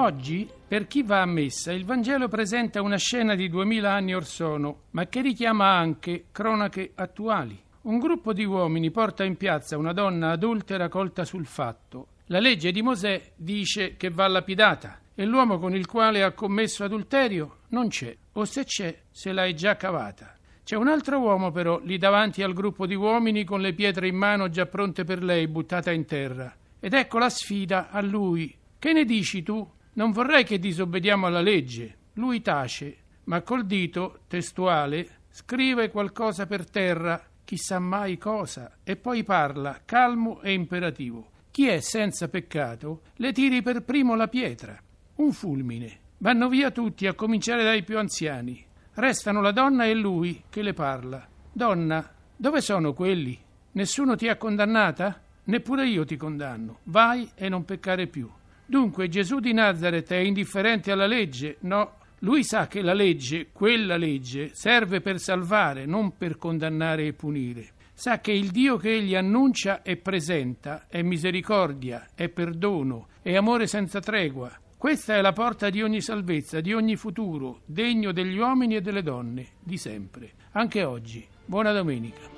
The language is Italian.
Oggi, per chi va a messa, il Vangelo presenta una scena di duemila anni or sono, ma che richiama anche cronache attuali. Un gruppo di uomini porta in piazza una donna adultera colta sul fatto. La legge di Mosè dice che va lapidata e l'uomo con il quale ha commesso adulterio non c'è, o se c'è, se l'hai già cavata. C'è un altro uomo però lì davanti al gruppo di uomini con le pietre in mano già pronte per lei, buttata in terra. Ed ecco la sfida a lui. Che ne dici tu? Non vorrei che disobbediamo alla legge. Lui tace, ma col dito, testuale, scrive qualcosa per terra, chissà mai cosa, e poi parla, calmo e imperativo. Chi è senza peccato, le tiri per primo la pietra. Un fulmine. Vanno via tutti, a cominciare dai più anziani. Restano la donna e lui che le parla. Donna, dove sono quelli? Nessuno ti ha condannata? Neppure io ti condanno. Vai e non peccare più. Dunque Gesù di Nazareth è indifferente alla legge? No, lui sa che la legge, quella legge, serve per salvare, non per condannare e punire. Sa che il Dio che egli annuncia e presenta è misericordia, è perdono, è amore senza tregua. Questa è la porta di ogni salvezza, di ogni futuro, degno degli uomini e delle donne, di sempre, anche oggi. Buona domenica.